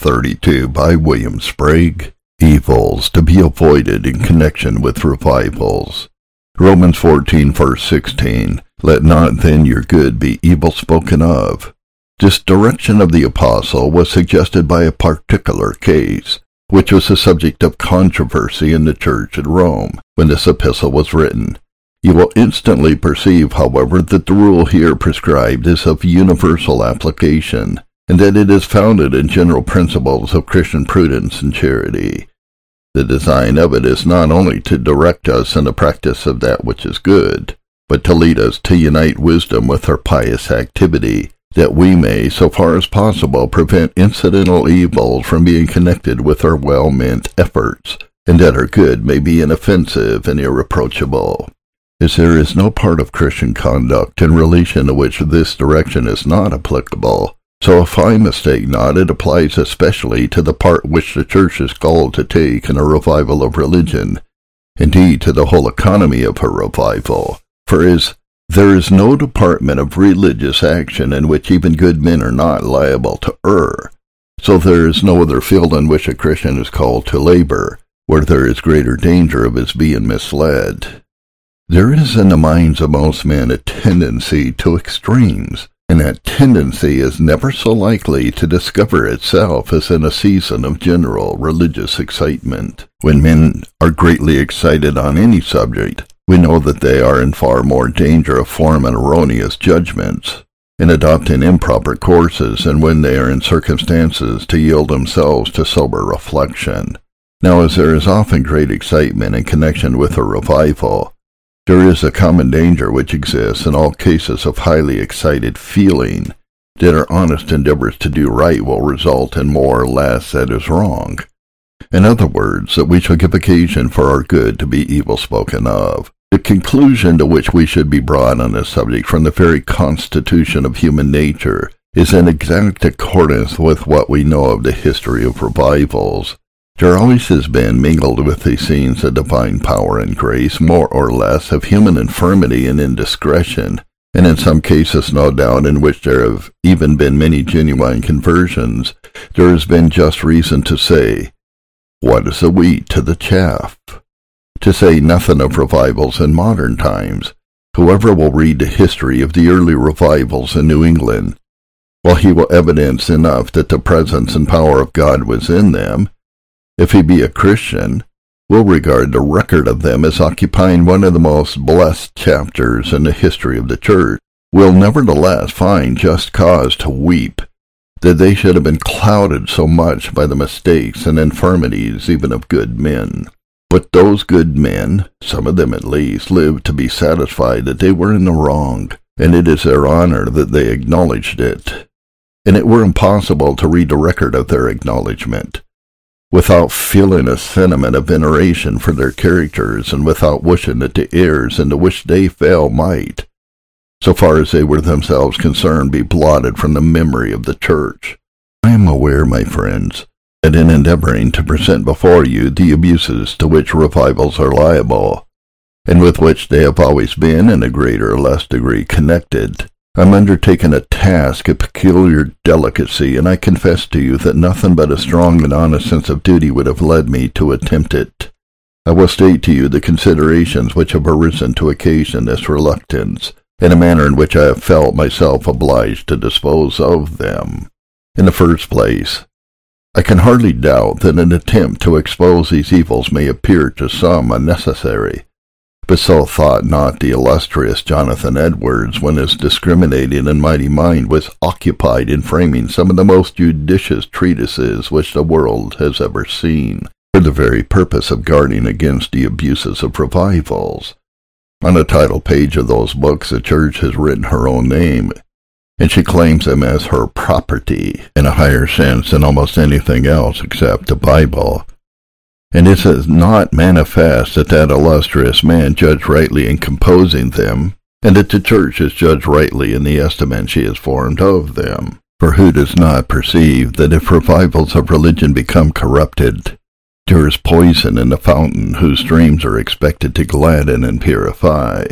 132 by William Sprague. Evils to be avoided in connection with revivals. Romans 14 verse 16. Let not then your good be evil spoken of. This direction of the apostle was suggested by a particular case, which was the subject of controversy in the church at Rome when this epistle was written. You will instantly perceive, however, that the rule here prescribed is of universal application, and that it is founded in general principles of Christian prudence and charity. The design of it is not only to direct us in the practice of that which is good, but to lead us to unite wisdom with our pious activity, that we may, so far as possible, prevent incidental evils from being connected with our well-meant efforts, and that our good may be inoffensive and irreproachable as there is no part of Christian conduct in relation to which this direction is not applicable. So if I mistake not, it applies especially to the part which the Church is called to take in a revival of religion, indeed to the whole economy of a revival. For as there is no department of religious action in which even good men are not liable to err, so there is no other field in which a Christian is called to labor, where there is greater danger of his being misled. There is in the minds of most men a tendency to extremes, and that tendency is never so likely to discover itself as in a season of general religious excitement. When men are greatly excited on any subject, we know that they are in far more danger of forming erroneous judgments and adopting improper courses than when they are in circumstances to yield themselves to sober reflection. Now, as there is often great excitement in connection with a revival, there is a common danger which exists in all cases of highly excited feeling that our honest endeavors to do right will result in more or less that is wrong. In other words, that we shall give occasion for our good to be evil spoken of. The conclusion to which we should be brought on this subject from the very constitution of human nature is in exact accordance with what we know of the history of revivals. There always has been mingled with these scenes of divine power and grace more or less of human infirmity and indiscretion, and in some cases, no doubt, in which there have even been many genuine conversions, there has been just reason to say, What is the wheat to the chaff? To say nothing of revivals in modern times, whoever will read the history of the early revivals in New England, while he will evidence enough that the presence and power of God was in them, if he be a Christian, will regard the record of them as occupying one of the most blessed chapters in the history of the church, will nevertheless find just cause to weep that they should have been clouded so much by the mistakes and infirmities even of good men. But those good men, some of them at least, lived to be satisfied that they were in the wrong, and it is their honor that they acknowledged it. And it were impossible to read the record of their acknowledgment without feeling a sentiment of veneration for their characters and without wishing that the errors into which they fell might, so far as they were themselves concerned, be blotted from the memory of the church. I am aware, my friends, that in endeavoring to present before you the abuses to which revivals are liable, and with which they have always been in a greater or less degree connected, I'm undertaking a task of peculiar delicacy, and I confess to you that nothing but a strong and honest sense of duty would have led me to attempt it. I will state to you the considerations which have arisen to occasion this reluctance, in a manner in which I have felt myself obliged to dispose of them. In the first place, I can hardly doubt that an attempt to expose these evils may appear to some unnecessary, so thought not the illustrious Jonathan Edwards when his discriminating and mighty mind was occupied in framing some of the most judicious treatises which the world has ever seen, for the very purpose of guarding against the abuses of revivals. On the title page of those books the Church has written her own name, and she claims them as her property in a higher sense than almost anything else except the Bible. And it is not manifest that that illustrious man judged rightly in composing them, and that the church is judged rightly in the estimate she has formed of them. For who does not perceive that if revivals of religion become corrupted, there is poison in the fountain whose streams are expected to gladden and purify?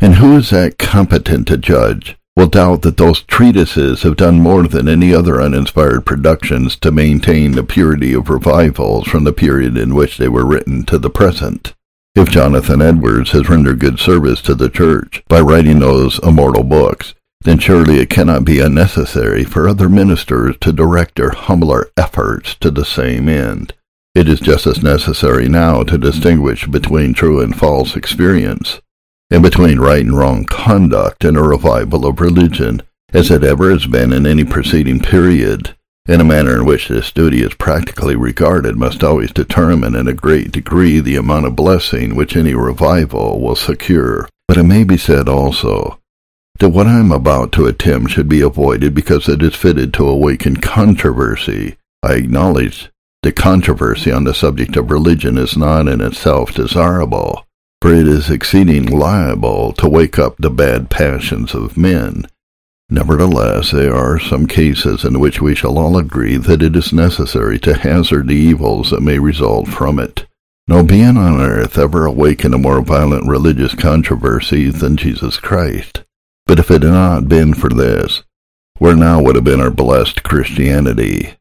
And who is that competent to judge will doubt that those treatises have done more than any other uninspired productions to maintain the purity of revivals from the period in which they were written to the present. If Jonathan Edwards has rendered good service to the Church by writing those immortal books, then surely it cannot be unnecessary for other ministers to direct their humbler efforts to the same end. It is just as necessary now to distinguish between true and false experience, and between right and wrong conduct in a revival of religion, as it ever has been in any preceding period, and a manner in which this duty is practically regarded must always determine in a great degree the amount of blessing which any revival will secure. But it may be said also that what I am about to attempt should be avoided because it is fitted to awaken controversy. I acknowledge the controversy on the subject of religion is not in itself desirable, for it is exceeding liable to wake up the bad passions of men. Nevertheless, there are some cases in which we shall all agree that it is necessary to hazard the evils that may result from it. No being on earth ever awakened a more violent religious controversy than Jesus Christ. But if it had not been for this, where now would have been our blessed Christianity?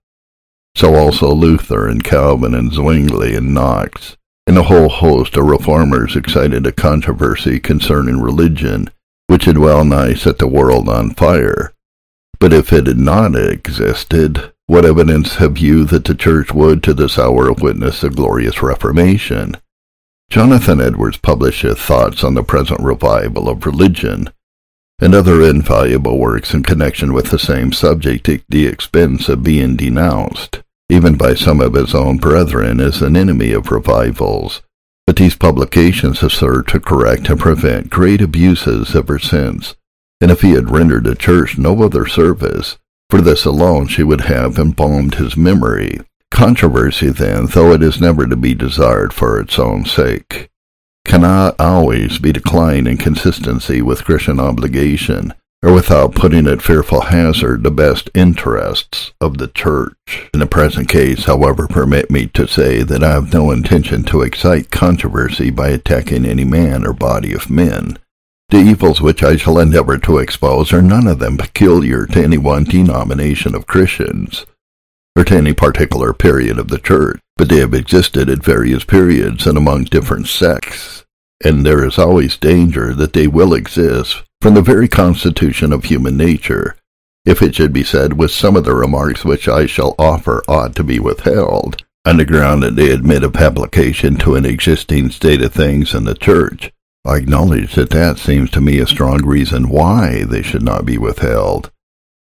So also Luther and Calvin and Zwingli and Knox, and a whole host of reformers excited a controversy concerning religion, which had well nigh set the world on fire. But if it had not existed, what evidence have you that the Church would to this hour witness a glorious Reformation? Jonathan Edwards publisheth thoughts on the present revival of religion, and other invaluable works in connection with the same subject at the expense of being denounced even by some of his own brethren, as an enemy of revivals. But these publications have served to correct and prevent great abuses ever since, and if he had rendered the church no other service, for this alone she would have embalmed his memory. Controversy, then, though it is never to be desired for its own sake, cannot always be declined in consistency with Christian obligation, or without putting at fearful hazard the best interests of the Church. In the present case, however, permit me to say that I have no intention to excite controversy by attacking any man or body of men. The evils which I shall endeavor to expose are none of them peculiar to any one denomination of Christians, or to any particular period of the Church, but they have existed at various periods and among different sects, and there is always danger that they will exist from the very constitution of human nature, if it should be said with some of the remarks which I shall offer ought to be withheld, on the ground that they admit of application to an existing state of things in the church. I acknowledge that that seems to me a strong reason why they should not be withheld.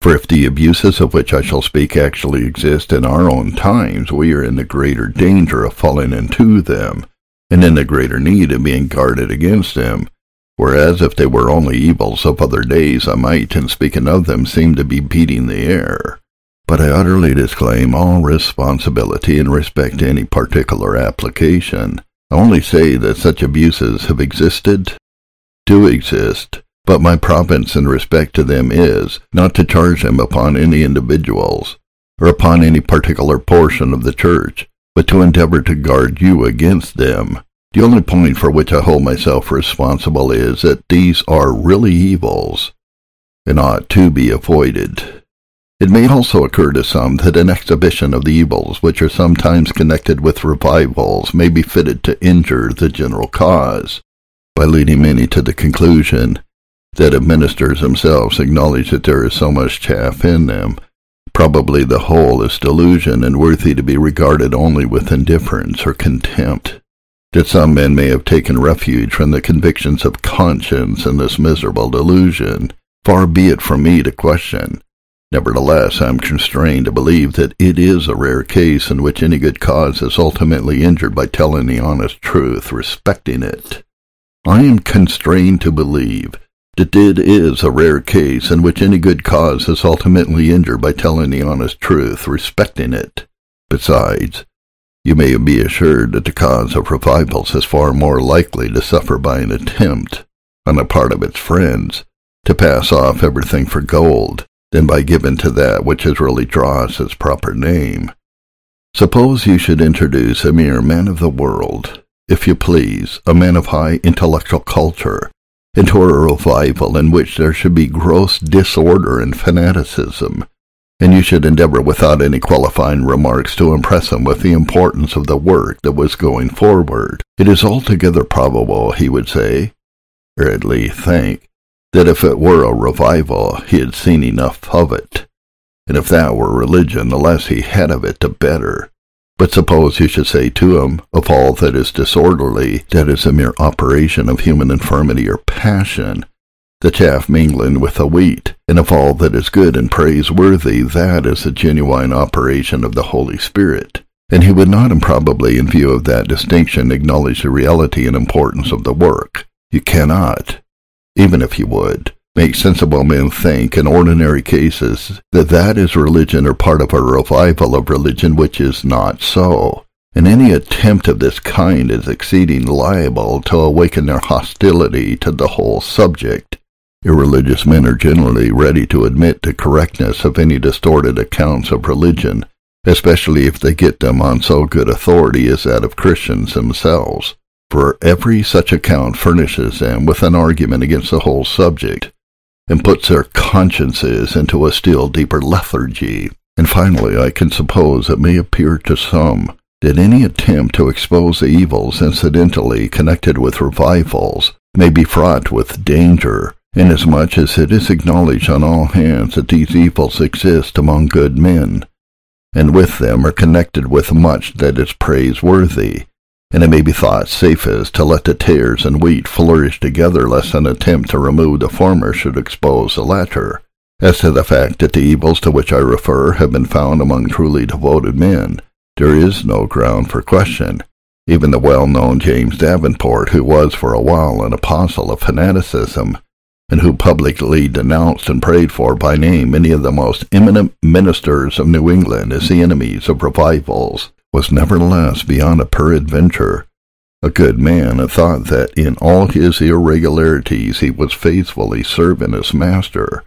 For if the abuses of which I shall speak actually exist in our own times, we are in the greater danger of falling into them, and in the greater need of being guarded against them, Whereas if they were only evils of other days, I might, in speaking of them, seem to be beating the air. But I utterly disclaim all responsibility in respect to any particular application. I only say that such abuses have existed, do exist, but my province in respect to them is not to charge them upon any individuals, or upon any particular portion of the church, but to endeavor to guard you against them. The only point for which I hold myself responsible is that these are really evils and ought to be avoided. It may also occur to some that an exhibition of the evils which are sometimes connected with revivals may be fitted to injure the general cause, by leading many to the conclusion that if ministers themselves acknowledge that there is so much chaff in them, probably the whole is delusion and worthy to be regarded only with indifference or contempt that some men may have taken refuge from the convictions of conscience in this miserable delusion. Far be it from me to question. Nevertheless, I am constrained to believe that it is a rare case in which any good cause is ultimately injured by telling the honest truth respecting it. I am constrained to believe it is a rare case in which any good cause is ultimately injured by telling the honest truth respecting it. Besides, you may be assured that the cause of revivals is far more likely to suffer by an attempt, on the part of its friends, to pass off everything for gold than by giving to that which is really draws its proper name. Suppose you should introduce a mere man of the world, if you please, a man of high intellectual culture, into a revival in which there should be gross disorder and fanaticism, and you should endeavor without any qualifying remarks to impress him with the importance of the work that was going forward. It is altogether probable, he would say, or at least think, that if it were a revival, he had seen enough of it, and if that were religion, the less he had of it, the better. But suppose you should say to him, of all that is disorderly, that is a mere operation of human infirmity or passion, the chaff mingling with the wheat, and of all that is good and praiseworthy, that is a genuine operation of the Holy Spirit. And he would not improbably, in view of that distinction, acknowledge the reality and importance of the work. You cannot, even if you would, make sensible men think in ordinary cases that that is religion or part of a revival of religion which is not so and any attempt of this kind is exceeding liable to awaken their hostility to the whole subject. Irreligious men are generally ready to admit the correctness of any distorted accounts of religion, especially if they get them on so good authority as that of Christians themselves, for every such account furnishes them with an argument against the whole subject, and puts their consciences into a still deeper lethargy. And finally, I can suppose it may appear to some that any attempt to expose the evils incidentally connected with revivals may be fraught with danger, inasmuch as it is acknowledged on all hands that these evils exist among good men, and with them are connected with much that is praiseworthy, and it may be thought safest to let the tares and wheat flourish together lest an attempt to remove the former should expose the latter. As to the fact that the evils to which I refer have been found among truly devoted men, there is no ground for question. Even the well-known James Davenport, who was for a while an apostle of fanaticism, and who publicly denounced and prayed for by name many of the most eminent ministers of New England as the enemies of revivals, was nevertheless beyond a peradventure a good man, and thought that in all his irregularities he was faithfully serving his master.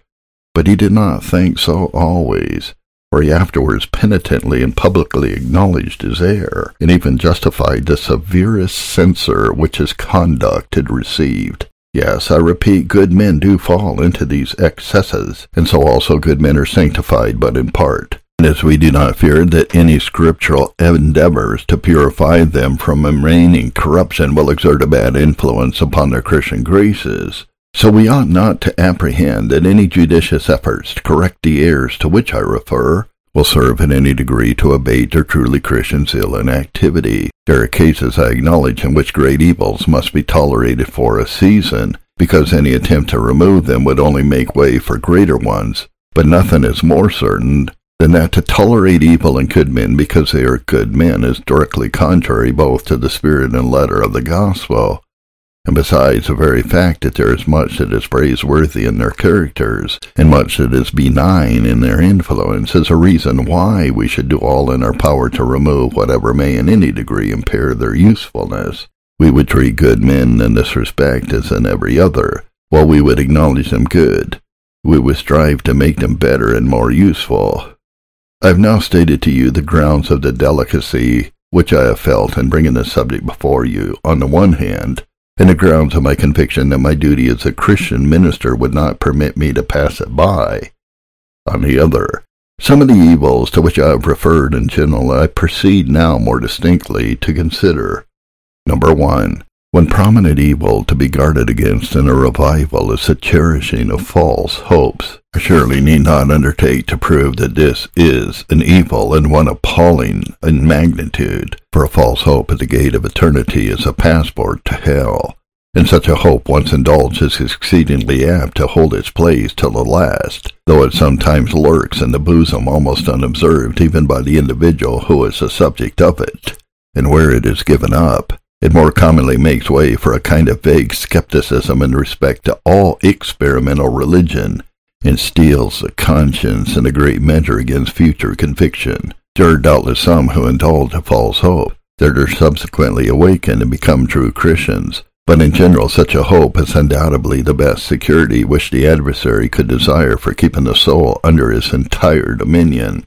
But he did not think so always, for he afterwards penitently and publicly acknowledged his error, and even justified the severest censure which his conduct had received. Yes, I repeat, good men do fall into these excesses, and so also good men are sanctified but in part. And as we do not fear that any scriptural endeavors to purify them from remaining corruption will exert a bad influence upon their Christian graces, so we ought not to apprehend that any judicious efforts to correct the errors to which I refer will serve in any degree to abate their truly Christian zeal and activity. There are cases, I acknowledge, in which great evils must be tolerated for a season, because any attempt to remove them would only make way for greater ones. But nothing is more certain than that to tolerate evil in good men because they are good men is directly contrary both to the spirit and letter of the gospel and besides the very fact that there is much that is praiseworthy in their characters, and much that is benign in their influence, is a reason why we should do all in our power to remove whatever may in any degree impair their usefulness. We would treat good men in this respect as in every other, while we would acknowledge them good. We would strive to make them better and more useful. I have now stated to you the grounds of the delicacy which I have felt in bringing this subject before you, on the one hand, and the grounds of my conviction that my duty as a Christian minister would not permit me to pass it by. On the other, some of the evils to which I have referred in general I proceed now more distinctly to consider. Number one, one prominent evil to be guarded against in a revival is the cherishing of false hopes. I surely need not undertake to prove that this is an evil and one appalling in magnitude, for a false hope at the gate of eternity is a passport to hell, and such a hope once indulged is exceedingly apt to hold its place till the last, though it sometimes lurks in the bosom almost unobserved even by the individual who is the subject of it, and where it is given up, it more commonly makes way for a kind of vague skepticism in respect to all experimental religion, and steels the conscience in a great measure against future conviction. There are doubtless some who indulge a false hope that are subsequently awakened and become true Christians, but in general such a hope is undoubtedly the best security which the adversary could desire for keeping the soul under his entire dominion.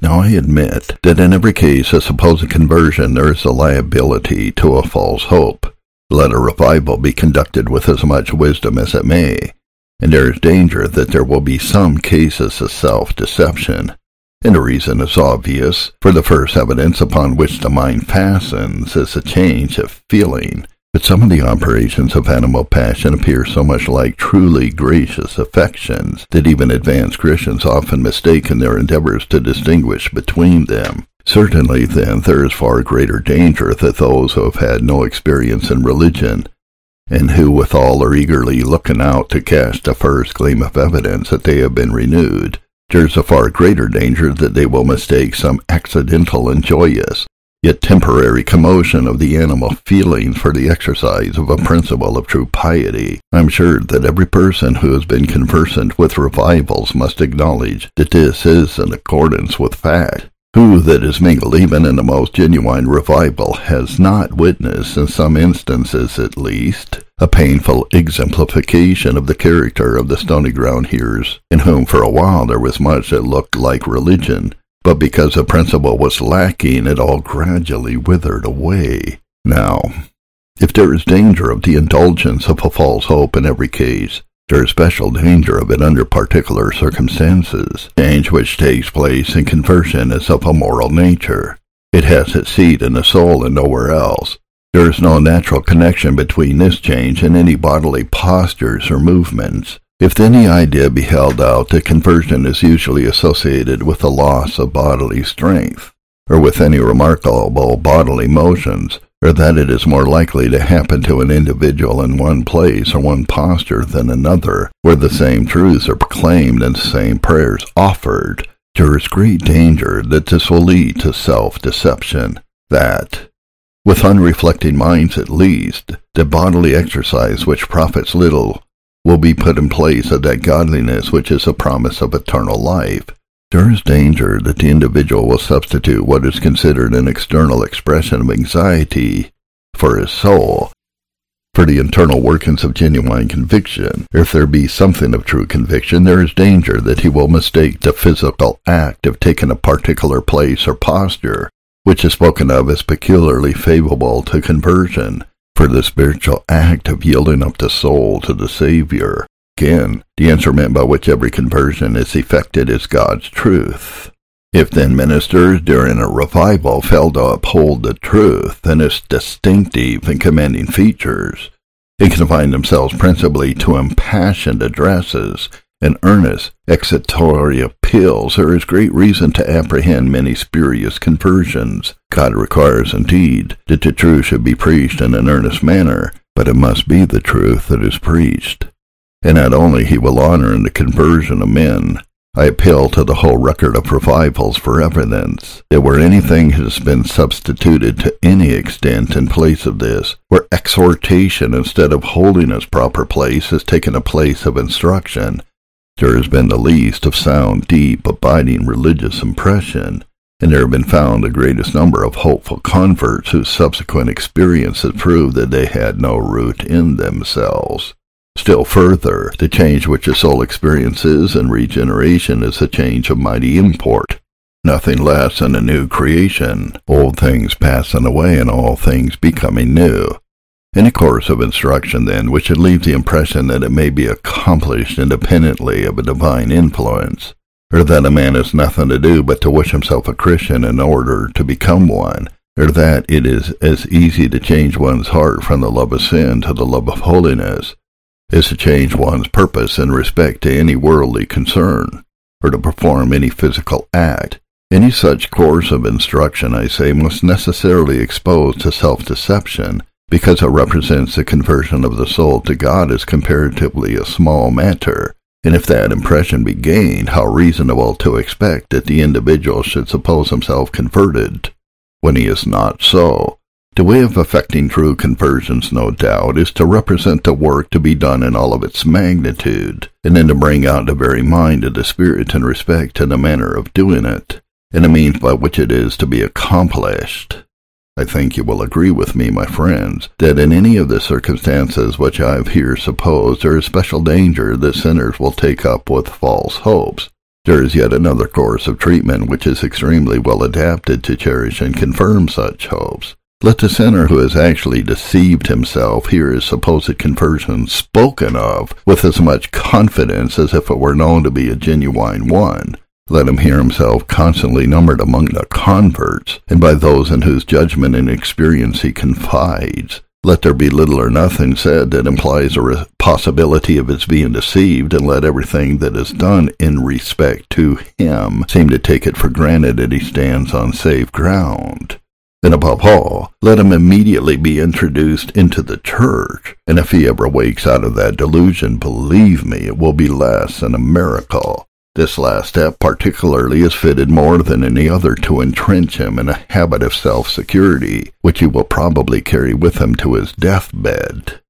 Now I admit that in every case of supposed conversion there is a liability to a false hope, let a revival be conducted with as much wisdom as it may, and there is danger that there will be some cases of self-deception. And the reason is obvious, for the first evidence upon which the mind fastens is a change of feeling. But some of the operations of animal passion appear so much like truly gracious affections that even advanced Christians often mistake in their endeavors to distinguish between them. Certainly, then, there is far greater danger that those who have had no experience in religion, and who withal are eagerly looking out to catch the first gleam of evidence that they have been renewed, there is a far greater danger that they will mistake some accidental and joyous, yet temporary commotion of the animal feelings for the exercise of a principle of true piety. I am sure that every person who has been conversant with revivals must acknowledge that this is in accordance with fact. Who that is mingled even in the most genuine revival has not witnessed, in some instances at least, a painful exemplification of the character of the stony ground hearers, in whom for a while there was much that looked like religion, but because the principle was lacking, it all gradually withered away. Now, if there is danger of the indulgence of a false hope in every case, there is special danger of it under particular circumstances. Change which takes place in conversion is of a moral nature. It has its seat in the soul and nowhere else. There is no natural connection between this change and any bodily postures or movements. If any idea be held out that conversion is usually associated with the loss of bodily strength, or with any remarkable bodily motions, or that it is more likely to happen to an individual in one place or one posture than another, where the same truths are proclaimed and the same prayers offered, there is great danger that this will lead to self-deception, that, with unreflecting minds at least, the bodily exercise which profits little will be put in place of that godliness which is a promise of eternal life, there is danger that the individual will substitute what is considered an external expression of anxiety for his soul, for the internal workings of genuine conviction. If there be something of true conviction, there is danger that he will mistake the physical act of taking a particular place or posture, which is spoken of as peculiarly favorable to conversion, for the spiritual act of yielding up the soul to the Savior. Again, the instrument by which every conversion is effected is God's truth. If then ministers during a revival fail to uphold the truth and its distinctive and commanding features, and confine themselves principally to impassioned addresses and earnest excitatory appeals, there is great reason to apprehend many spurious conversions. God requires, indeed, that the truth should be preached in an earnest manner, but it must be the truth that is preached and not only he will honor in the conversion of men. I appeal to the whole record of revivals for evidence that where anything has been substituted to any extent in place of this, where exhortation instead of holding its proper place has taken a place of instruction, there has been the least of sound, deep, abiding religious impression, and there have been found the greatest number of hopeful converts whose subsequent experiences proved that they had no root in themselves. Still further, the change which the soul experiences in regeneration is a change of mighty import, nothing less than a new creation, old things passing away and all things becoming new. Any course of instruction, then, which should leave the impression that it may be accomplished independently of a divine influence, or that a man has nothing to do but to wish himself a Christian in order to become one, or that it is as easy to change one's heart from the love of sin to the love of holiness, is to change one's purpose in respect to any worldly concern, or to perform any physical act. Any such course of instruction, I say, must necessarily expose to self-deception, because it represents the conversion of the soul to God as comparatively a small matter. And if that impression be gained, how reasonable to expect that the individual should suppose himself converted, when he is not so, the way of effecting true conversions, no doubt, is to represent the work to be done in all of its magnitude, and then to bring out the very mind of the Spirit in respect to the manner of doing it, and the means by which it is to be accomplished. I think you will agree with me, my friends, that in any of the circumstances which I have here supposed, there is special danger that sinners will take up with false hopes. There is yet another course of treatment which is extremely well adapted to cherish and confirm such hopes Let the sinner who has actually deceived himself hear his supposed conversion spoken of with as much confidence as if it were known to be a genuine one. Let him hear himself constantly numbered among the converts, and by those in whose judgment and experience he confides. Let there be little or nothing said that implies a possibility of his being deceived, and let everything that is done in respect to him seem to take it for granted that he stands on safe ground. And above all, let him immediately be introduced into the church, and if he ever wakes out of that delusion, believe me, it will be less than a miracle. This last step particularly is fitted more than any other to entrench him in a habit of self-security, which he will probably carry with him to his deathbed.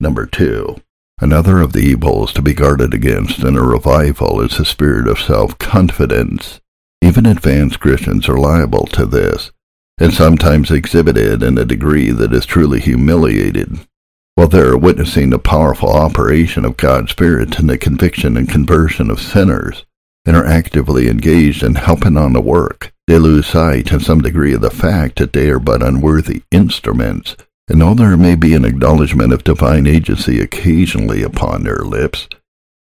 Number two. Another of the evils to be guarded against in a revival is the spirit of self-confidence. Even advanced Christians are liable to this, and sometimes exhibited in a degree that is truly humiliated. While they are witnessing the powerful operation of God's Spirit in the conviction and conversion of sinners, and are actively engaged in helping on the work, they lose sight in some degree of the fact that they are but unworthy instruments, and though there may be an acknowledgment of divine agency occasionally upon their lips,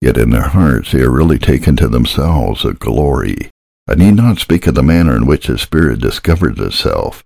yet in their hearts they are really taken to themselves a glory. I need not speak of the manner in which the Spirit discovers itself,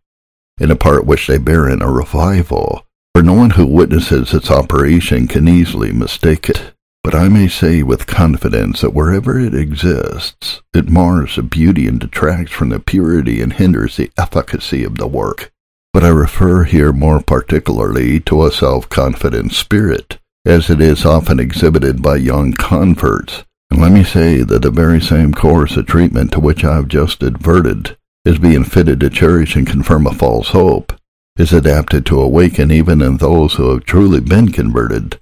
in the part which they bear in a revival, for no one who witnesses its operation can easily mistake it. But I may say with confidence that wherever it exists, it mars the beauty and detracts from the purity and hinders the efficacy of the work. But I refer here more particularly to a self-confident spirit, as it is often exhibited by young converts, and let me say that the very same course of treatment to which I have just adverted is being fitted to cherish and confirm a false hope, is adapted to awaken even in those who have truly been converted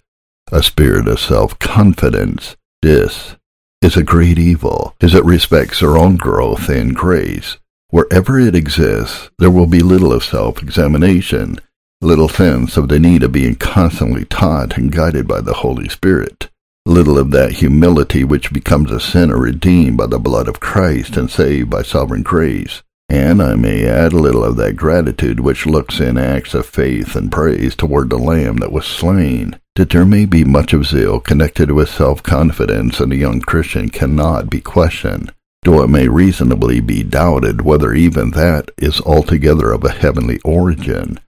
a spirit of self-confidence. This is a great evil, as it respects their own growth in grace. Wherever it exists, there will be little of self-examination, little sense of the need of being constantly taught and guided by the Holy Spirit little of that humility which becomes a sinner redeemed by the blood of Christ and saved by sovereign grace. And I may add a little of that gratitude which looks in acts of faith and praise toward the Lamb that was slain, that there may be much of zeal connected with self-confidence in a young Christian cannot be questioned, though it may reasonably be doubted whether even that is altogether of a heavenly origin.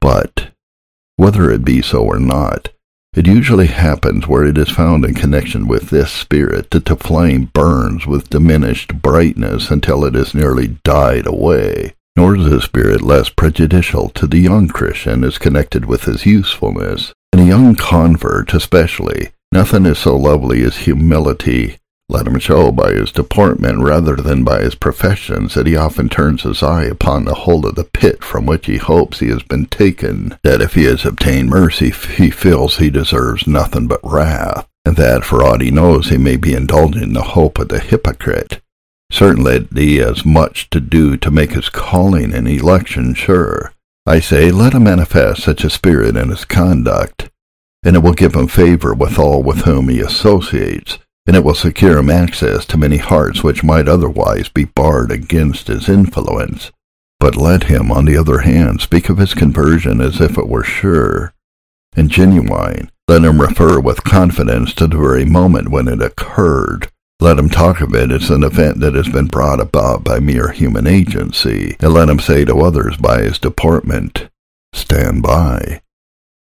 But, whether it be so or not, it usually happens where it is found in connection with this spirit that the flame burns with diminished brightness until it has nearly died away. Nor is the spirit less prejudicial to the young Christian as connected with his usefulness. In a young convert especially, nothing is so lovely as humility let him show by his deportment rather than by his professions that he often turns his eye upon the hole of the pit from which he hopes he has been taken, that if he has obtained mercy he feels he deserves nothing but wrath, and that for aught he knows he may be indulging the hope of the hypocrite. Certainly he has much to do to make his calling and election sure. I say, let him manifest such a spirit in his conduct, and it will give him favor with all with whom he associates, and it will secure him access to many hearts which might otherwise be barred against his influence. But let him, on the other hand, speak of his conversion as if it were sure and genuine. Let him refer with confidence to the very moment when it occurred. Let him talk of it as an event that has been brought about by mere human agency, and let him say to others by his deportment, Stand by.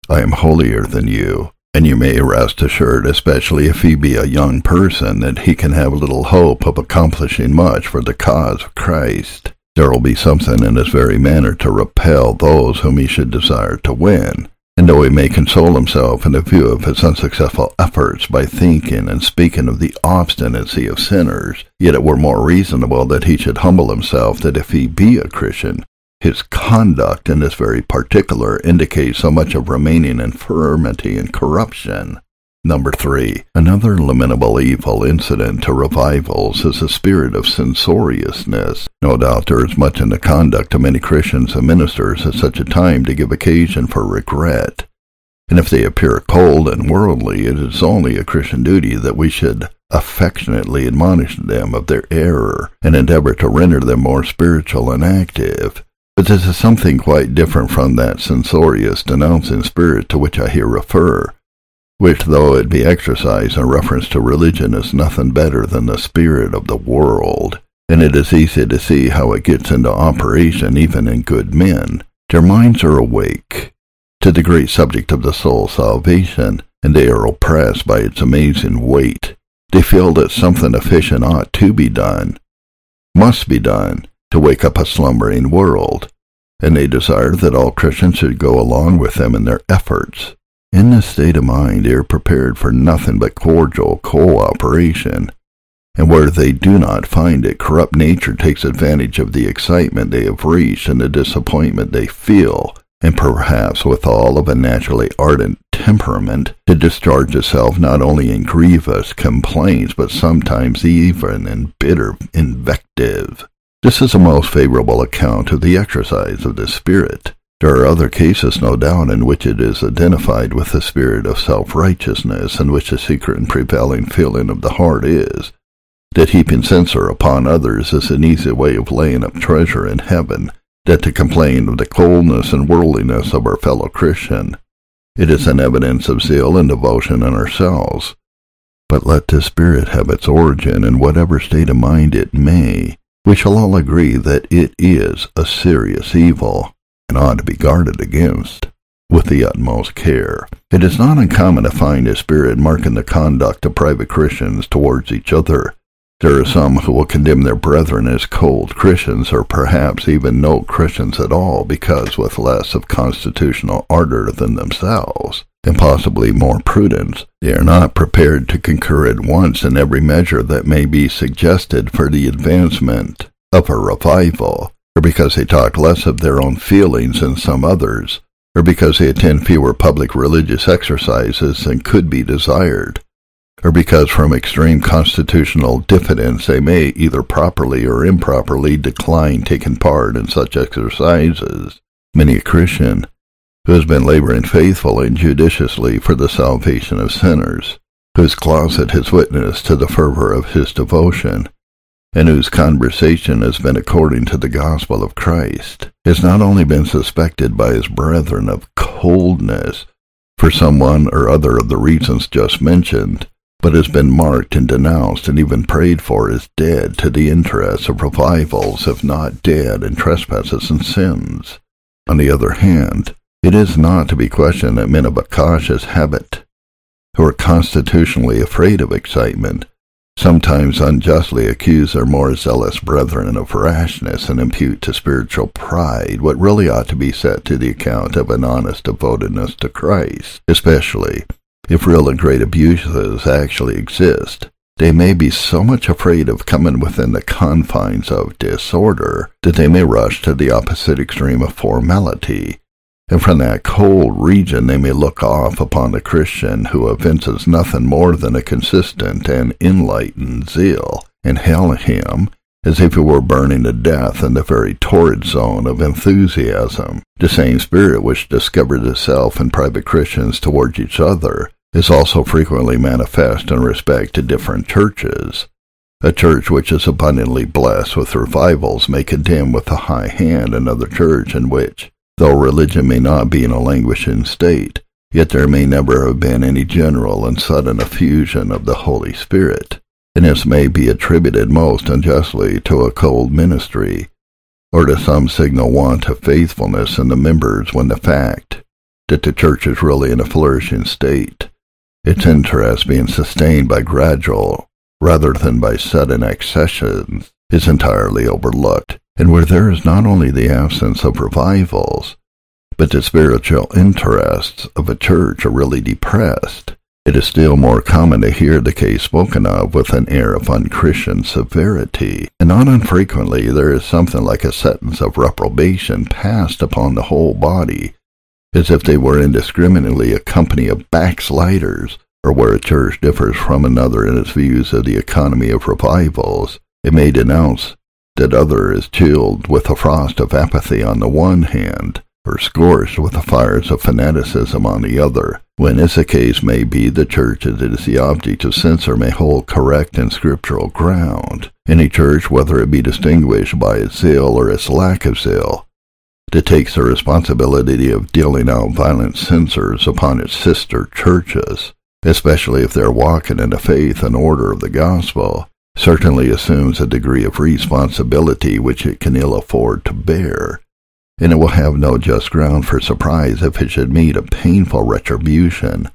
I am holier than you. And you may rest assured, especially if he be a young person, that he can have little hope of accomplishing much for the cause of Christ. There will be something in his very manner to repel those whom he should desire to win. And though he may console himself in the view of his unsuccessful efforts by thinking and speaking of the obstinacy of sinners, yet it were more reasonable that he should humble himself that if he be a Christian, his conduct in this very particular indicates so much of remaining infirmity and corruption. Number three, another lamentable evil incident to revivals is the spirit of censoriousness. No doubt there is much in the conduct of many Christians and ministers at such a time to give occasion for regret. And if they appear cold and worldly, it is only a Christian duty that we should affectionately admonish them of their error and endeavor to render them more spiritual and active. But this is something quite different from that censorious, denouncing spirit to which I here refer, which, though it be exercised in reference to religion, is nothing better than the spirit of the world, and it is easy to see how it gets into operation even in good men. Their minds are awake to the great subject of the soul's salvation, and they are oppressed by its amazing weight. They feel that something efficient ought to be done, must be done, to wake up a slumbering world, and they desire that all Christians should go along with them in their efforts. In this state of mind, they are prepared for nothing but cordial cooperation, and where they do not find it, corrupt nature takes advantage of the excitement they have reached and the disappointment they feel, and perhaps with all of a naturally ardent temperament, to discharge itself not only in grievous complaints, but sometimes even in bitter invective. This is a most favorable account of the exercise of the Spirit. There are other cases, no doubt, in which it is identified with the spirit of self-righteousness, in which the secret and prevailing feeling of the heart is that heaping censure upon others is an easy way of laying up treasure in heaven, that to complain of the coldness and worldliness of our fellow Christian, it is an evidence of zeal and devotion in ourselves. But let this spirit have its origin in whatever state of mind it may, we shall all agree that it is a serious evil and ought to be guarded against with the utmost care. It is not uncommon to find a spirit marking the conduct of private Christians towards each other. There are some who will condemn their brethren as cold Christians, or perhaps even no Christians at all, because with less of constitutional ardor than themselves, and possibly more prudence, they are not prepared to concur at once in every measure that may be suggested for the advancement of a revival or because they talk less of their own feelings than some others, or because they attend fewer public religious exercises than could be desired, or because from extreme constitutional diffidence they may either properly or improperly decline taking part in such exercises. Many a Christian who has been laboring faithfully and judiciously for the salvation of sinners, whose closet has witnessed to the fervor of his devotion, and whose conversation has been according to the gospel of Christ, has not only been suspected by his brethren of coldness for some one or other of the reasons just mentioned, but has been marked and denounced and even prayed for as dead to the interests of revivals, if not dead in trespasses and sins. On the other hand, it is not to be questioned that men of a cautious habit, who are constitutionally afraid of excitement, sometimes unjustly accuse their more zealous brethren of rashness and impute to spiritual pride what really ought to be set to the account of an honest devotedness to Christ, especially if real and great abuses actually exist. They may be so much afraid of coming within the confines of disorder that they may rush to the opposite extreme of formality and from that cold region they may look off upon the Christian who evinces nothing more than a consistent and enlightened zeal, and hail him as if he were burning to death in the very torrid zone of enthusiasm. The same spirit which discovered itself in private Christians towards each other is also frequently manifest in respect to different churches. A church which is abundantly blessed with revivals may condemn with a high hand another church in which Though religion may not be in a languishing state, yet there may never have been any general and sudden effusion of the Holy Spirit, and this may be attributed most unjustly to a cold ministry, or to some signal want of faithfulness in the members when the fact that the church is really in a flourishing state, its interest being sustained by gradual rather than by sudden accessions, is entirely overlooked and where there is not only the absence of revivals, but the spiritual interests of a church are really depressed, it is still more common to hear the case spoken of with an air of unchristian severity, and not unfrequently there is something like a sentence of reprobation passed upon the whole body, as if they were indiscriminately a company of backsliders, or where a church differs from another in its views of the economy of revivals, it may denounce that other is chilled with the frost of apathy on the one hand, or scorched with the fires of fanaticism on the other. When, as the case may be, the church as it is the object of censure may hold correct and scriptural ground. Any church, whether it be distinguished by its zeal or its lack of zeal, that takes the responsibility of dealing out violent censures upon its sister churches, especially if they're walking in the faith and order of the gospel, certainly assumes a degree of responsibility which it can ill afford to bear, and it will have no just ground for surprise if it should meet a painful retribution,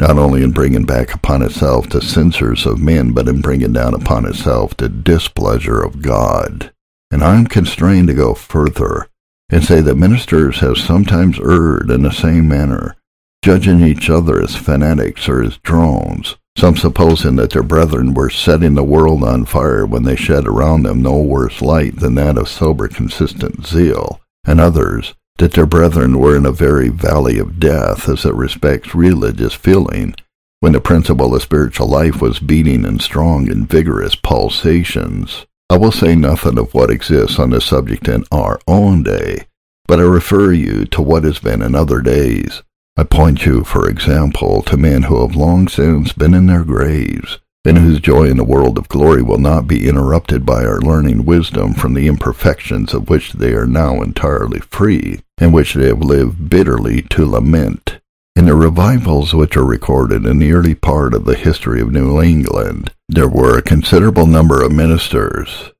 not only in bringing back upon itself the censures of men, but in bringing down upon itself the displeasure of God. And I am constrained to go further and say that ministers have sometimes erred in the same manner, judging each other as fanatics or as drones, some supposing that their brethren were setting the world on fire when they shed around them no worse light than that of sober consistent zeal, and others that their brethren were in a very valley of death as it respects religious feeling, when the principle of spiritual life was beating in strong and vigorous pulsations. I will say nothing of what exists on this subject in our own day, but I refer you to what has been in other days. I point you, for example, to men who have long since been in their graves, and whose joy in the world of glory will not be interrupted by our learning wisdom from the imperfections of which they are now entirely free, and which they have lived bitterly to lament. In the revivals which are recorded in the early part of the history of New England, there were a considerable number of ministers,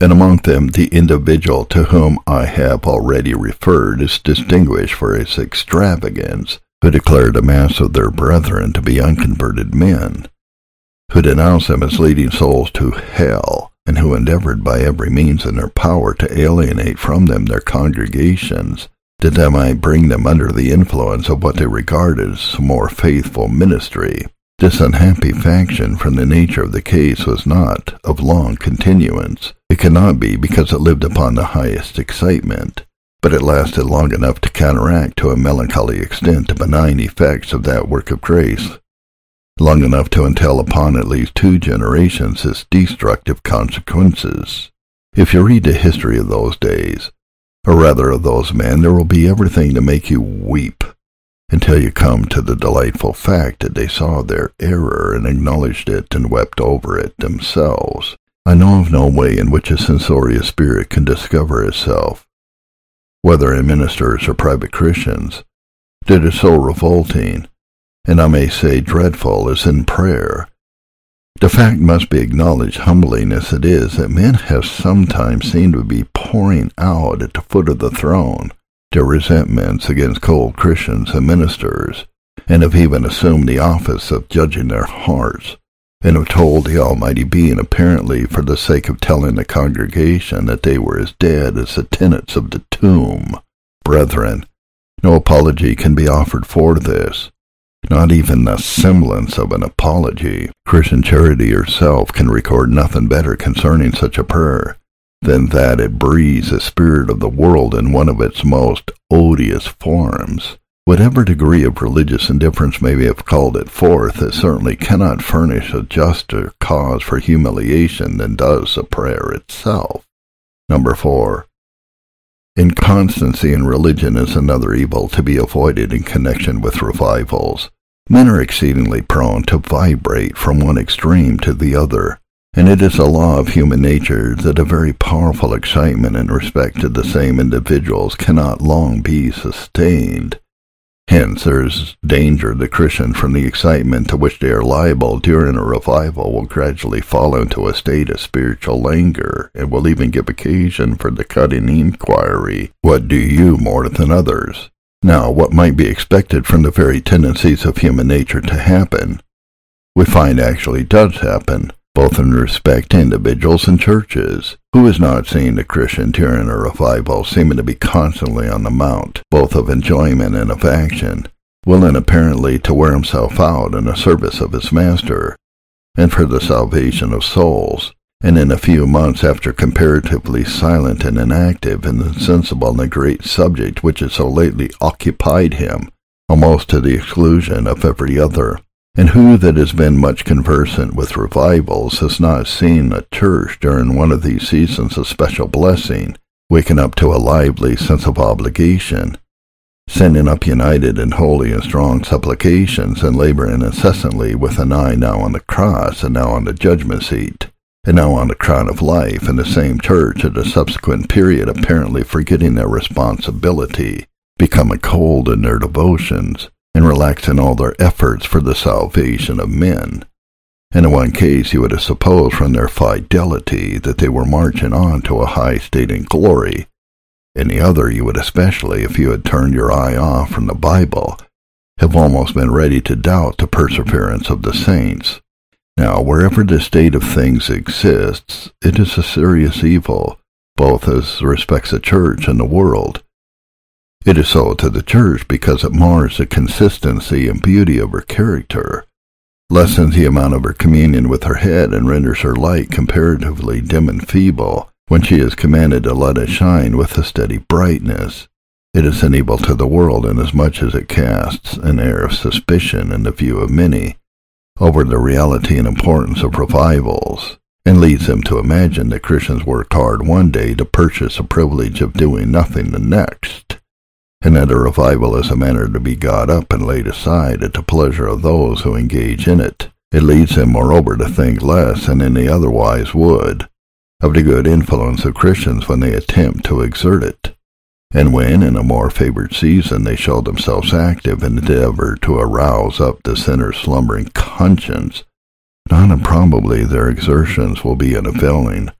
and among them the individual to whom I have already referred is distinguished for his extravagance, who declared the mass of their brethren to be unconverted men, who denounced them as leading souls to hell, and who endeavored by every means in their power to alienate from them their congregations that they might bring them under the influence of what they regarded as a more faithful ministry. This unhappy faction, from the nature of the case, was not of long continuance. It cannot be because it lived upon the highest excitement, but it lasted long enough to counteract to a melancholy extent the benign effects of that work of grace, long enough to entail upon at least two generations its destructive consequences. If you read the history of those days, or rather of those men, there will be everything to make you weep until you come to the delightful fact that they saw their error and acknowledged it and wept over it themselves. I know of no way in which a censorious spirit can discover itself, whether in ministers or private Christians, that is so revolting, and I may say dreadful, as in prayer, the fact must be acknowledged humbly as it is that men have sometimes seemed to be pouring out at the foot of the throne their resentments against cold Christians and ministers, and have even assumed the office of judging their hearts, and have told the Almighty Being apparently for the sake of telling the congregation that they were as dead as the tenants of the tomb. Brethren, no apology can be offered for this not even the semblance of an apology. Christian Charity herself can record nothing better concerning such a prayer than that it breathes the spirit of the world in one of its most odious forms. Whatever degree of religious indifference may have called it forth, it certainly cannot furnish a juster cause for humiliation than does the prayer itself. Number four. Inconstancy in religion is another evil to be avoided in connection with revivals. Men are exceedingly prone to vibrate from one extreme to the other, and it is a law of human nature that a very powerful excitement in respect to the same individuals cannot long be sustained. Hence there is danger the Christian from the excitement to which they are liable during a revival will gradually fall into a state of spiritual languor, and will even give occasion for the cutting inquiry, What do you more than others? Now, what might be expected from the very tendencies of human nature to happen, we find actually does happen, both in respect to individuals and churches. Who has not seen the Christian during a revival seeming to be constantly on the mount, both of enjoyment and of action, willing apparently to wear himself out in the service of his Master, and for the salvation of souls, and in a few months after comparatively silent and inactive and insensible on the great subject which has so lately occupied him, almost to the exclusion of every other. And who that has been much conversant with revivals has not seen a church during one of these seasons of special blessing, waken up to a lively sense of obligation, sending up united and holy and strong supplications, and laboring incessantly with an eye now on the cross and now on the judgment seat, and now on the crown of life in the same church at a subsequent period apparently forgetting their responsibility, becoming cold in their devotions, and relaxing all their efforts for the salvation of men. And in one case you would have supposed from their fidelity that they were marching on to a high state in glory. In the other you would especially, if you had turned your eye off from the Bible, have almost been ready to doubt the perseverance of the saints. Now, wherever this state of things exists, it is a serious evil, both as respects the church and the world. It is so to the church because it mars the consistency and beauty of her character, lessens the amount of her communion with her head, and renders her light comparatively dim and feeble when she is commanded to let it shine with a steady brightness. It is an evil to the world inasmuch as it casts an air of suspicion in the view of many over the reality and importance of revivals, and leads them to imagine that Christians worked hard one day to purchase the privilege of doing nothing the next, and that a revival is a matter to be got up and laid aside at the pleasure of those who engage in it. It leads them, moreover, to think less than any otherwise would of the good influence of Christians when they attempt to exert it and when, in a more favored season, they show themselves active and endeavor to arouse up the sinner's slumbering conscience, not improbably their exertions will be unavailing.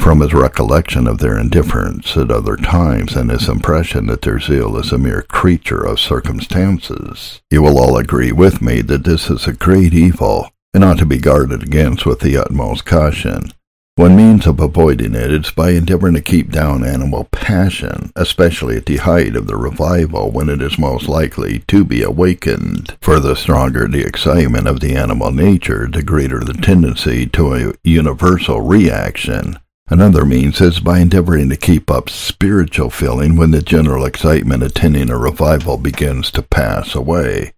From his recollection of their indifference at other times and his impression that their zeal is a mere creature of circumstances, you will all agree with me that this is a great evil and ought to be guarded against with the utmost caution. One means of avoiding it is by endeavoring to keep down animal passion, especially at the height of the revival when it is most likely to be awakened. For the stronger the excitement of the animal nature, the greater the tendency to a universal reaction. Another means is by endeavoring to keep up spiritual feeling when the general excitement attending a revival begins to pass away.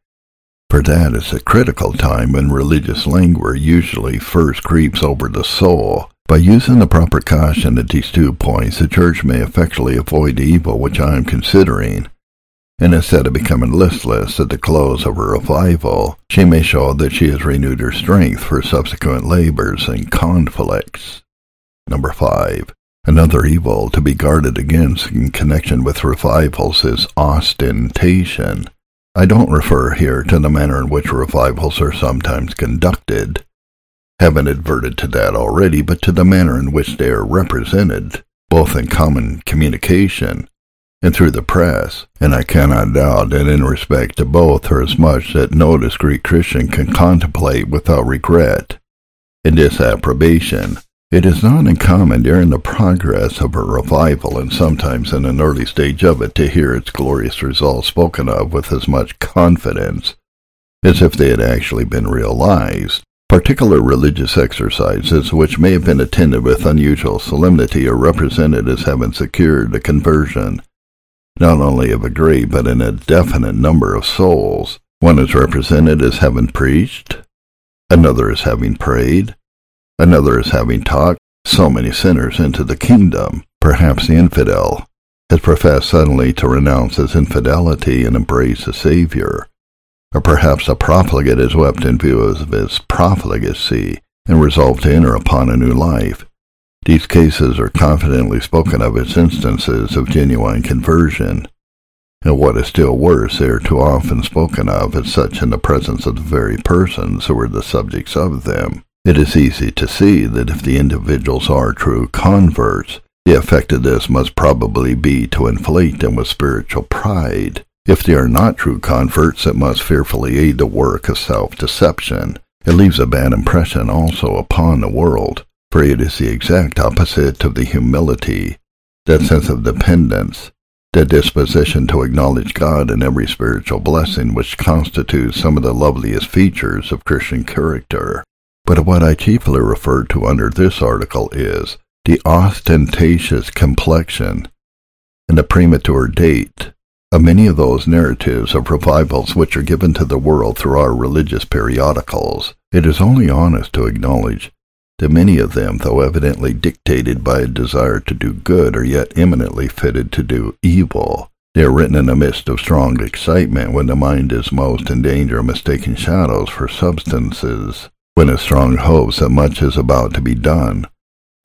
For that is the critical time when religious languor usually first creeps over the soul, by using the proper caution at these two points, the church may effectually avoid the evil which I am considering, and instead of becoming listless at the close of her revival, she may show that she has renewed her strength for subsequent labors and conflicts. Number five. Another evil to be guarded against in connection with revivals is ostentation. I don't refer here to the manner in which revivals are sometimes conducted, haven't adverted to that already, but to the manner in which they are represented, both in common communication and through the press, and I cannot doubt that in respect to both are as much that no discreet Christian can contemplate without regret and disapprobation. It is not uncommon during the progress of a revival, and sometimes in an early stage of it, to hear its glorious results spoken of with as much confidence as if they had actually been realized. Particular religious exercises, which may have been attended with unusual solemnity, are represented as having secured the conversion not only of a great but an indefinite number of souls. One is represented as having preached, another as having prayed, another is having taught so many sinners into the kingdom. Perhaps the infidel has professed suddenly to renounce his infidelity and embrace the Savior or perhaps a profligate is wept in view of his profligacy and resolved to enter upon a new life. These cases are confidently spoken of as instances of genuine conversion, and what is still worse, they are too often spoken of as such in the presence of the very persons who are the subjects of them. It is easy to see that if the individuals are true converts, the effect of this must probably be to inflate them with spiritual pride, if they are not true converts, it must fearfully aid the work of self-deception. It leaves a bad impression also upon the world, for it is the exact opposite of the humility, that sense of dependence, that disposition to acknowledge God in every spiritual blessing which constitutes some of the loveliest features of Christian character. But what I chiefly refer to under this article is the ostentatious complexion and the premature date of many of those narratives of revivals which are given to the world through our religious periodicals, it is only honest to acknowledge that many of them, though evidently dictated by a desire to do good, are yet eminently fitted to do evil. They are written in the midst of strong excitement when the mind is most in danger of mistaking shadows for substances, when a strong hopes that much is about to be done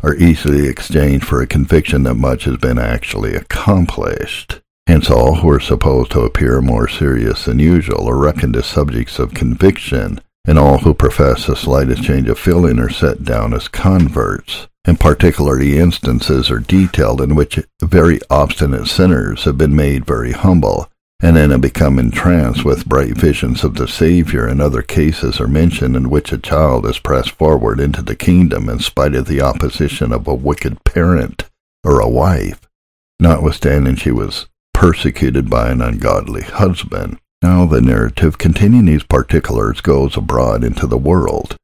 are easily exchanged for a conviction that much has been actually accomplished. Hence all who are supposed to appear more serious than usual are reckoned as subjects of conviction, and all who profess the slightest change of feeling are set down as converts. And particularly instances are detailed in which very obstinate sinners have been made very humble, and then have become entranced with bright visions of the Saviour, and other cases are mentioned in which a child is pressed forward into the kingdom in spite of the opposition of a wicked parent or a wife, notwithstanding she was persecuted by an ungodly husband. Now the narrative containing these particulars goes abroad into the world,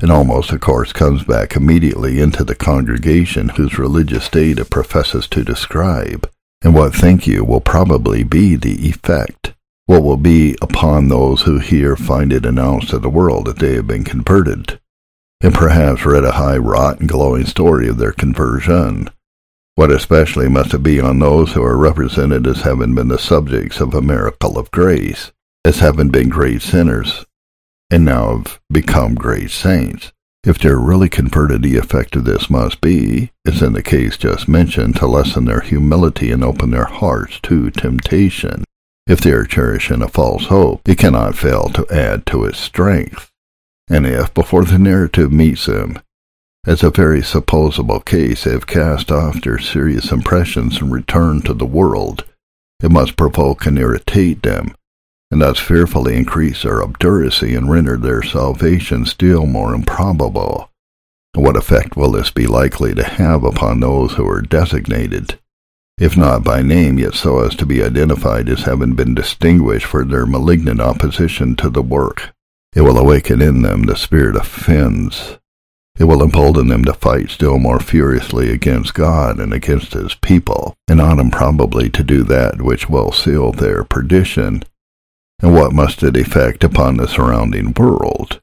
and almost of course comes back immediately into the congregation whose religious state it professes to describe and what, think you, will probably be the effect? What will be upon those who here find it announced to the world that they have been converted, and perhaps read a high wrought and glowing story of their conversion? What especially must it be on those who are represented as having been the subjects of a miracle of grace, as having been great sinners, and now have become great saints? If they're really converted, the effect of this must be, as in the case just mentioned, to lessen their humility and open their hearts to temptation. If they are cherishing a false hope, it cannot fail to add to its strength. And if, before the narrative meets them, as a very supposable case, they have cast off their serious impressions and returned to the world, it must provoke and irritate them, and thus fearfully increase their obduracy and render their salvation still more improbable. What effect will this be likely to have upon those who are designated, if not by name, yet so as to be identified as having been distinguished for their malignant opposition to the work? It will awaken in them the spirit of offense. It will embolden them to fight still more furiously against God and against his people, and not improbably to do that which will seal their perdition and what must it effect upon the surrounding world?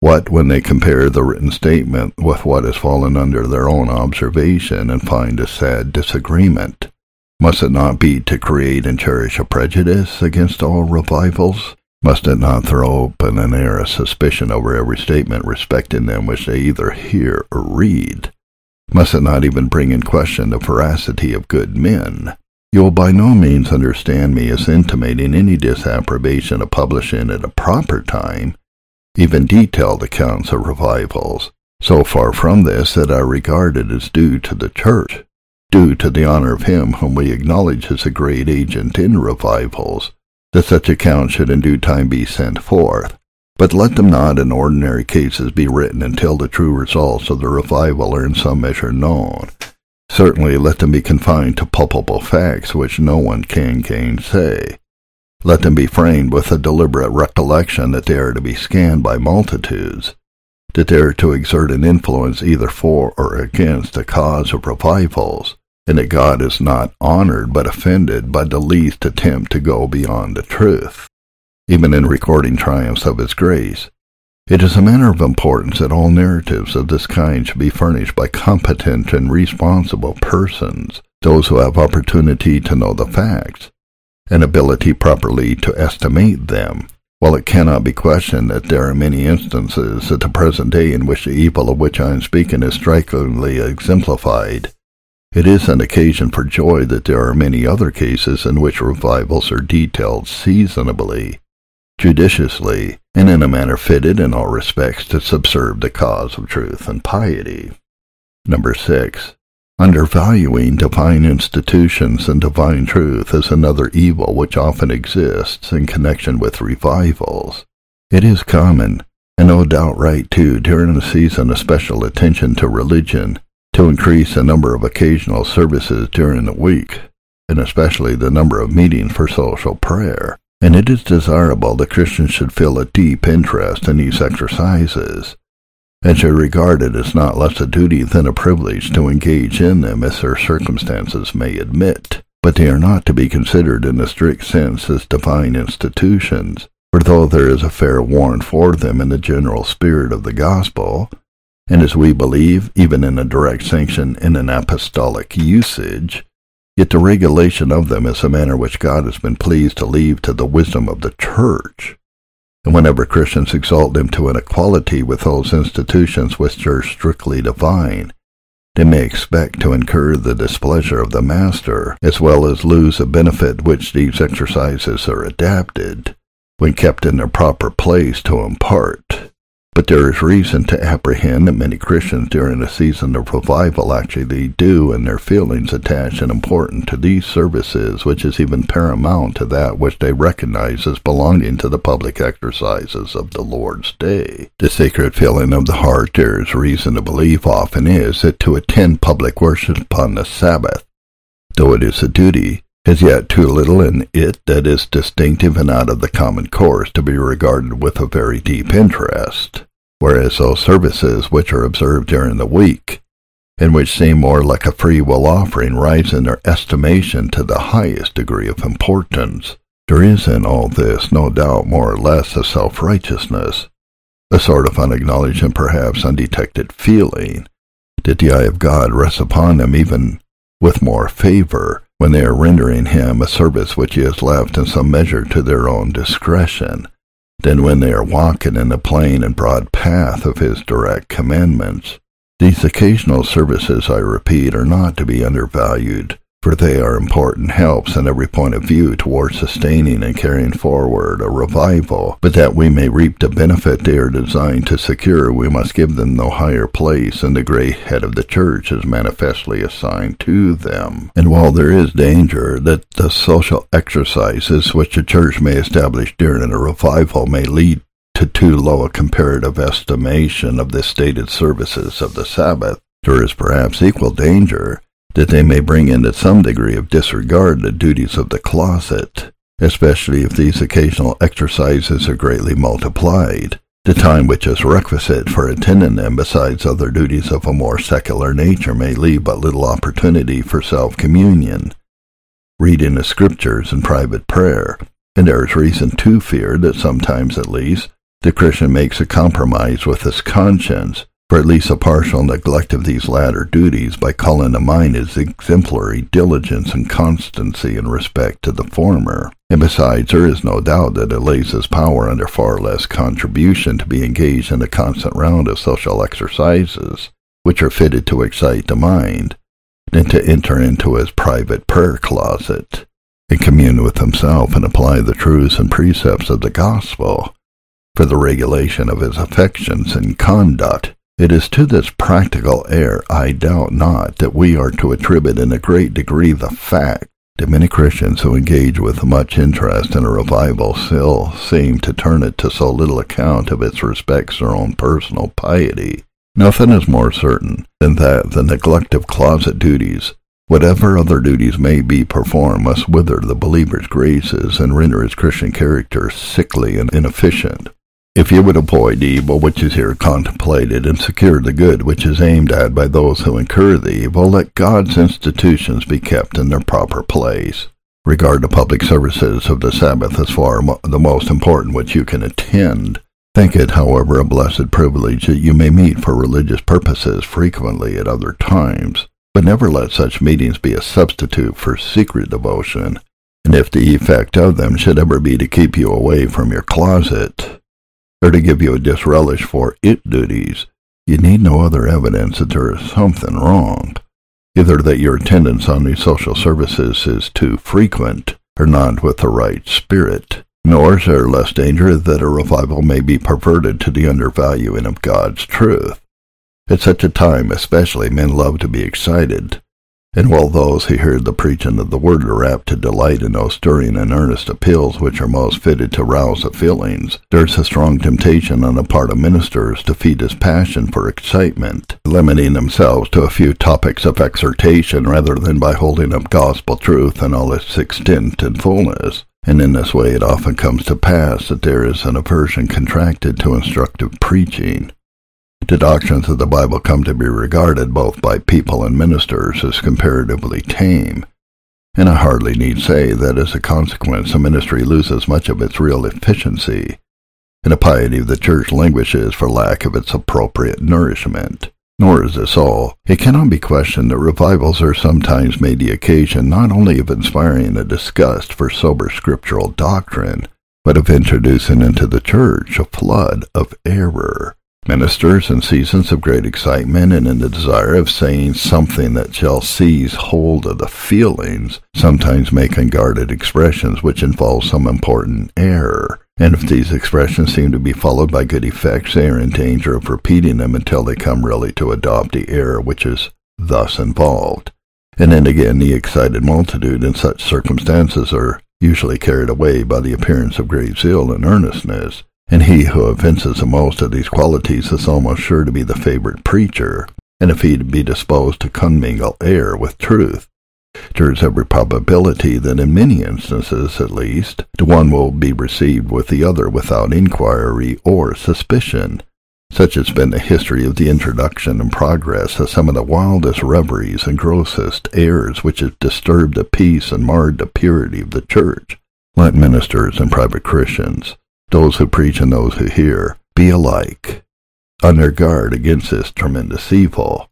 What when they compare the written statement with what has fallen under their own observation and find a sad disagreement? Must it not be to create and cherish a prejudice against all revivals? Must it not throw open an air of suspicion over every statement respecting them which they either hear or read? Must it not even bring in question the veracity of good men? You will by no means understand me as intimating any disapprobation of publishing at a proper time even detailed accounts of revivals. So far from this that I regard it as due to the church, due to the honor of him whom we acknowledge as a great agent in revivals, that such accounts should in due time be sent forth. But let them not in ordinary cases be written until the true results of the revival are in some measure known, Certainly let them be confined to palpable facts which no one can gainsay. Let them be framed with a deliberate recollection that they are to be scanned by multitudes, that they are to exert an influence either for or against the cause of revivals, and that God is not honored but offended by the least attempt to go beyond the truth. Even in recording triumphs of His grace, it is a matter of importance that all narratives of this kind should be furnished by competent and responsible persons, those who have opportunity to know the facts, and ability properly to estimate them. While it cannot be questioned that there are many instances at the present day in which the evil of which I am speaking is strikingly exemplified, it is an occasion for joy that there are many other cases in which revivals are detailed seasonably judiciously, and in a manner fitted in all respects to subserve the cause of truth and piety. Number six, undervaluing divine institutions and divine truth is another evil which often exists in connection with revivals. It is common, and no doubt right too, during the season of special attention to religion, to increase the number of occasional services during the week, and especially the number of meetings for social prayer and it is desirable that Christians should feel a deep interest in these exercises, and should regard it as not less a duty than a privilege to engage in them as their circumstances may admit. But they are not to be considered in a strict sense as divine institutions, for though there is a fair warrant for them in the general spirit of the gospel, and as we believe, even in a direct sanction in an apostolic usage, Yet the regulation of them is a matter which God has been pleased to leave to the wisdom of the church. and whenever Christians exalt them to an equality with those institutions which are strictly divine, they may expect to incur the displeasure of the master, as well as lose the benefit which these exercises are adapted, when kept in their proper place, to impart. But there is reason to apprehend that many Christians during a season of revival actually do in their feelings attach an importance to these services which is even paramount to that which they recognize as belonging to the public exercises of the Lord's day. The sacred feeling of the heart there is reason to believe often is that to attend public worship upon the Sabbath, though it is a duty, has yet too little in it that is distinctive and out of the common course to be regarded with a very deep interest, whereas those services which are observed during the week, and which seem more like a free will offering, rise in their estimation to the highest degree of importance. There is in all this, no doubt, more or less of self-righteousness, a sort of unacknowledged and perhaps undetected feeling that the eye of God rests upon them even with more favor when they are rendering him a service which he has left in some measure to their own discretion, than when they are walking in the plain and broad path of his direct commandments. These occasional services, I repeat, are not to be undervalued, for they are important helps in every point of view toward sustaining and carrying forward a revival, but that we may reap the benefit they are designed to secure, we must give them no higher place than the great head of the church is manifestly assigned to them. And while there is danger that the social exercises which the church may establish during a revival may lead to too low a comparative estimation of the stated services of the Sabbath, there is perhaps equal danger that they may bring into some degree of disregard the duties of the closet, especially if these occasional exercises are greatly multiplied. The time which is requisite for attending them, besides other duties of a more secular nature, may leave but little opportunity for self-communion, reading the scriptures, and private prayer, and there is reason to fear that sometimes at least the Christian makes a compromise with his conscience for at least a partial neglect of these latter duties by calling to mind his exemplary diligence and constancy in respect to the former. And besides, there is no doubt that it lays his power under far less contribution to be engaged in a constant round of social exercises, which are fitted to excite the mind, than to enter into his private prayer closet, and commune with himself and apply the truths and precepts of the gospel for the regulation of his affections and conduct it is to this practical air, I doubt not, that we are to attribute in a great degree the fact that many Christians who engage with much interest in a revival still seem to turn it to so little account of its respects their own personal piety. Nothing is more certain than that the neglect of closet duties, whatever other duties may be performed, must wither the believer's graces and render his Christian character sickly and inefficient. If you would avoid the evil which is here contemplated, and secure the good which is aimed at by those who incur the evil, let God's institutions be kept in their proper place. Regard the public services of the Sabbath as far the most important which you can attend. Think it, however, a blessed privilege that you may meet for religious purposes frequently at other times, but never let such meetings be a substitute for secret devotion, and if the effect of them should ever be to keep you away from your closet, or to give you a disrelish for it duties, you need no other evidence that there is something wrong, either that your attendance on these social services is too frequent, or not with the right spirit, nor is there less danger that a revival may be perverted to the undervaluing of God's truth. At such a time especially men love to be excited, and while those who hear the preaching of the word are apt to delight in those stirring and earnest appeals which are most fitted to rouse the feelings, there is a strong temptation on the part of ministers to feed this passion for excitement, limiting themselves to a few topics of exhortation rather than by holding up gospel truth in all its extent and fullness. And in this way it often comes to pass that there is an aversion contracted to instructive preaching. The doctrines of the Bible come to be regarded both by people and ministers as comparatively tame, and I hardly need say that as a consequence the ministry loses much of its real efficiency, and the piety of the church languishes for lack of its appropriate nourishment. Nor is this all. It cannot be questioned that revivals are sometimes made the occasion not only of inspiring a disgust for sober scriptural doctrine, but of introducing into the church a flood of error. Ministers in seasons of great excitement and in the desire of saying something that shall seize hold of the feelings sometimes make unguarded expressions which involve some important error. And if these expressions seem to be followed by good effects, they are in danger of repeating them until they come really to adopt the error which is thus involved. And then again, the excited multitude in such circumstances are usually carried away by the appearance of great zeal and earnestness, and he who evinces the most of these qualities is almost sure to be the favorite preacher, and if he be disposed to commingle error with truth, there is every probability that in many instances, at least, the one will be received with the other without inquiry or suspicion, such has been the history of the introduction and progress of some of the wildest reveries and grossest errors which have disturbed the peace and marred the purity of the church. Let ministers and private Christians, those who preach and those who hear, be alike their guard against this tremendous evil.